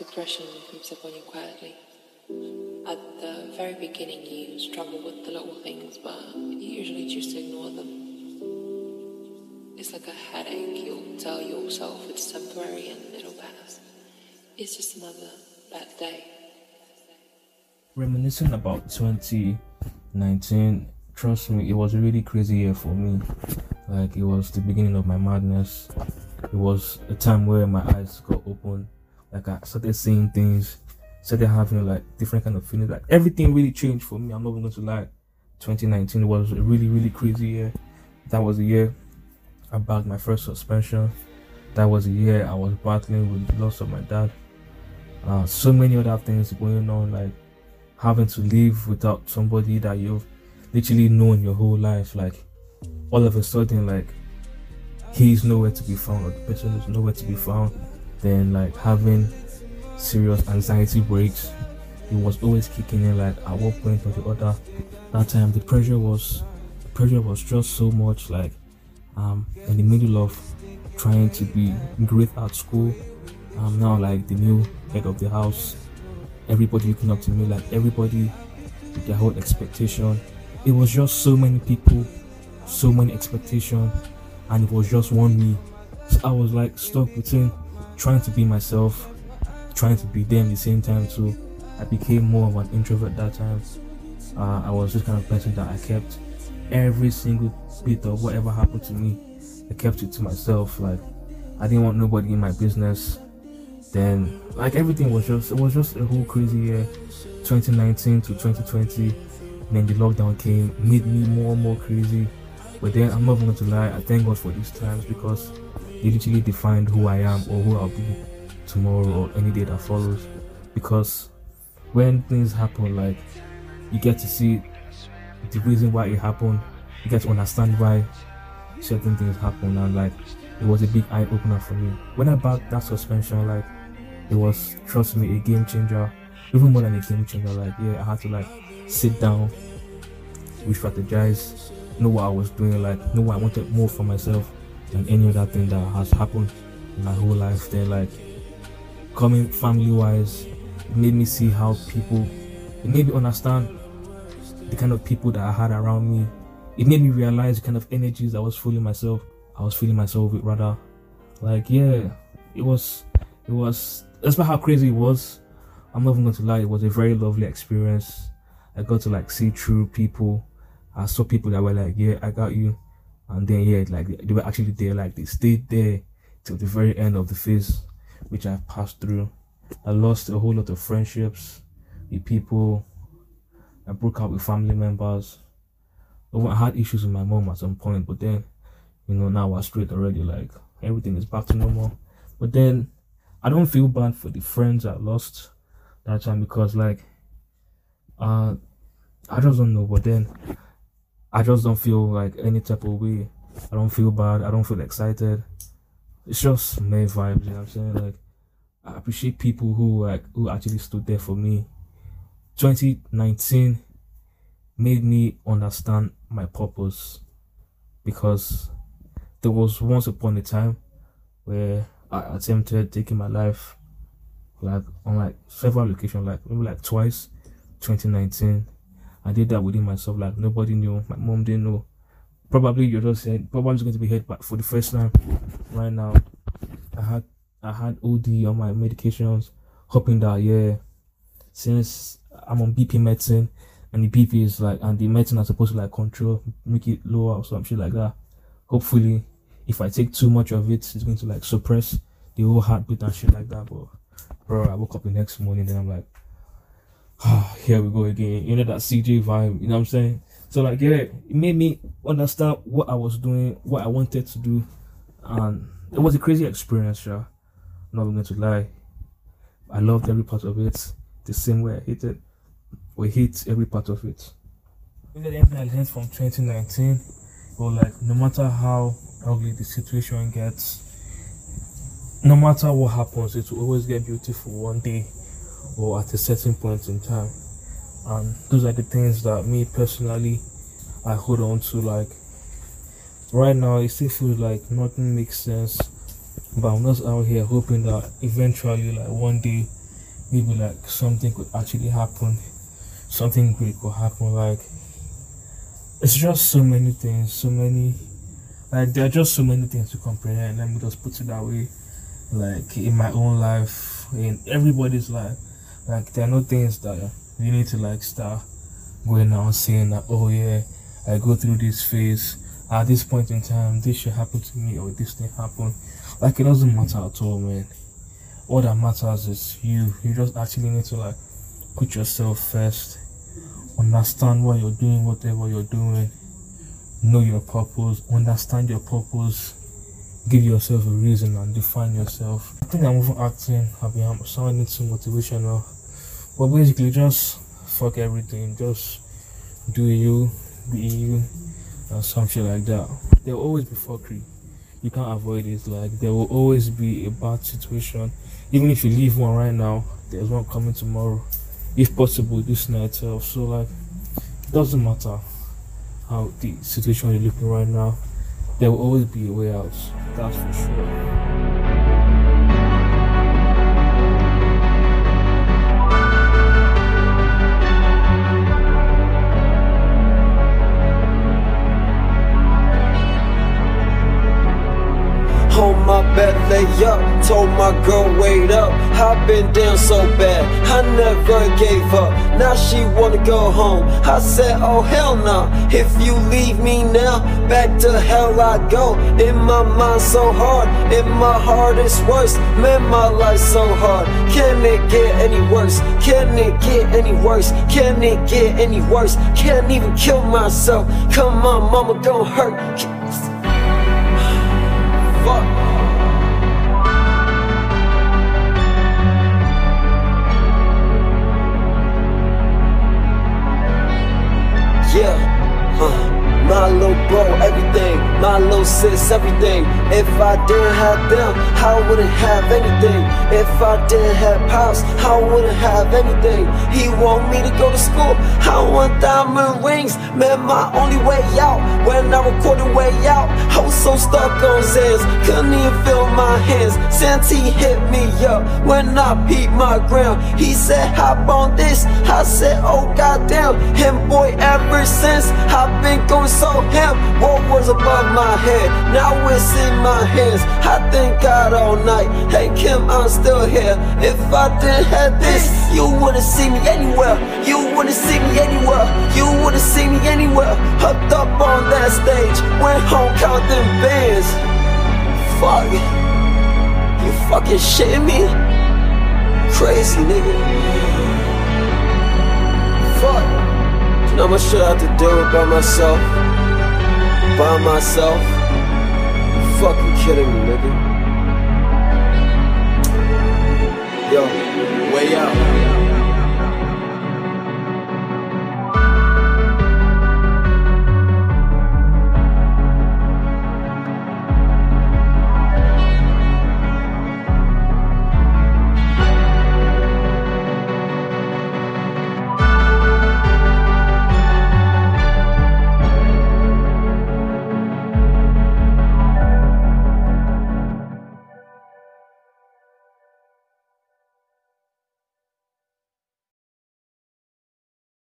depression creeps upon you quietly. At the very beginning, you struggle with the little things, but you usually to ignore them. It's like a headache. You'll tell yourself it's temporary and it'll pass. It's just another bad day. Reminiscing about 2019, trust me, it was a really crazy year for me. Like, it was the beginning of my madness. It was a time where my eyes got open. Like, I started seeing things, started having like different kind of feelings. Like, everything really changed for me. I'm not even going to lie. 2019 was a really, really crazy year. That was a year I bagged my first suspension. That was a year I was battling with the loss of my dad. Uh, so many other things going on, like having to live without somebody that you've literally known your whole life. Like all of a sudden, like he's nowhere to be found, or the person is nowhere to be found. Then like having serious anxiety breaks. It was always kicking in like at one point or the other. That time the pressure was the pressure was just so much like um in the middle of trying to be great at school. I'm now like the new head of the house everybody looking up to me, like everybody their whole expectation. It was just so many people, so many expectations, and it was just one me. So I was like stuck between trying to be myself, trying to be them at the same time too. I became more of an introvert that time. Uh, I was just kind of person that I kept every single bit of whatever happened to me. I kept it to myself. Like I didn't want nobody in my business. Then like everything was just it was just a whole crazy year 2019 to 2020 And then the lockdown came made me more and more crazy but then i'm not going to lie i thank god for these times because they literally defined who i am or who i'll be tomorrow or any day that follows. Because when things happen like you get to see the reason why it happened you get to understand why certain things happen and like it was a big eye opener for me. When i backed that suspension like it was trust me a game changer. Even more than a game changer like yeah i had to like sit down re-strategize know what i was doing like know what i wanted more for myself than any other thing that has happened in my whole life then like coming family wise it made me see how people it made me understand the kind of people that i had around me it made me realize the kind of energies i was feeling myself i was feeling myself with rather like yeah it was it was despite how crazy it was, I'm not even going to lie, it was a very lovely experience. I got to like see true people. I saw people that were like, yeah, I got you. And then, yeah, like they were actually there, like they stayed there till the very end of the phase, which I passed through. I lost a whole lot of friendships with people. I broke up with family members. I had issues with my mom at some point, but then, you know, now we're straight already. Like everything is back to normal. But then I don't feel bad for the friends I lost that time because like uh I just don't know but then I just don't feel like any type of way. I don't feel bad, I don't feel excited. It's just my vibes, you know what I'm saying? Like I appreciate people who like who actually stood there for me. 2019 made me understand my purpose because there was once upon a time where I attempted taking my life like on like several locations, like maybe like twice, 2019. I did that within myself, like nobody knew, my mom didn't know. Probably you're just saying probably going to be hit but for the first time right now. I had I had OD on my medications, hoping that yeah, since I'm on BP medicine and the BP is like and the medicine are supposed to like control, make it lower or some shit like that. Hopefully if I take too much of it, it's going to like suppress the whole heartbeat and shit like that. But bro, I woke up the next morning, then I'm like, oh, here we go again. You know that CJ vibe. You know what I'm saying? So like, yeah, it made me understand what I was doing, what I wanted to do, and it was a crazy experience. Yeah, not going to lie. I loved every part of it the same way I hated We hate every part of it. In the end, I learned from 2019, but like, no matter how ugly the situation gets, no matter what happens, it will always get beautiful one day or at a certain point in time. And those are the things that me personally I hold on to. Like right now, it still feels like nothing makes sense, but I'm just out here hoping that eventually, like one day, maybe like something could actually happen, something great could happen. Like it's just so many things, so many like there are just so many things to comprehend. Let me just put it that way. Like in my own life, in everybody's life, like there are no things that you need to like start going out saying that oh yeah, I go through this phase at this point in time, this should happen to me or this thing happen. Like it doesn't matter at all, man. All that matters is you. You just actually need to like put yourself first, understand what you're doing, whatever you're doing, know your purpose, understand your purpose, give yourself a reason and define yourself. I think I'm over acting, I've been sounding too motivational. But basically just fuck everything, just do you, be you, and some shit like that. There will always be fuckery. You can't avoid it. Like there will always be a bad situation. Even if you leave one right now, there's one coming tomorrow. If possible, this night. So like, it doesn't matter how the situation you're looking right now. There will always be a way out. That's for sure. Up. Told my girl, wait up. I've been down so bad, I never gave up. Now she wanna go home. I said, oh hell no. Nah. If you leave me now, back to hell I go. In my mind so hard, in my heart it's worse. Man, my life so hard. Can it get any worse? Can it get any worse? Can it get any worse? Can't even kill myself. Come on, mama, don't hurt. Fuck. Huh. My little bro, everything. My little sis, everything. If I didn't have them, I wouldn't have anything. If I didn't have pops, I wouldn't have anything. He want me to go to school. I want diamond rings. Man, my only way out. When I recorded way out, I was so stuck on Xans. Couldn't even my hands. Santi hit me up when I beat my ground. He said, hop on this. I said, oh goddamn. Him boy, ever since I've been going so him. What was above my head? Now it's in my hands. I thank God all night. Hey Kim, I'm still here. If I didn't have this, you wouldn't see me anywhere. You wouldn't see me anywhere. You wouldn't see me anywhere. Hooked up on that stage. Went home counting bands. Fuck. You fucking shitting me? Crazy nigga. Fuck. You know how much shit I have to deal with by myself? By myself? You fucking kidding me, nigga? Yo, way out.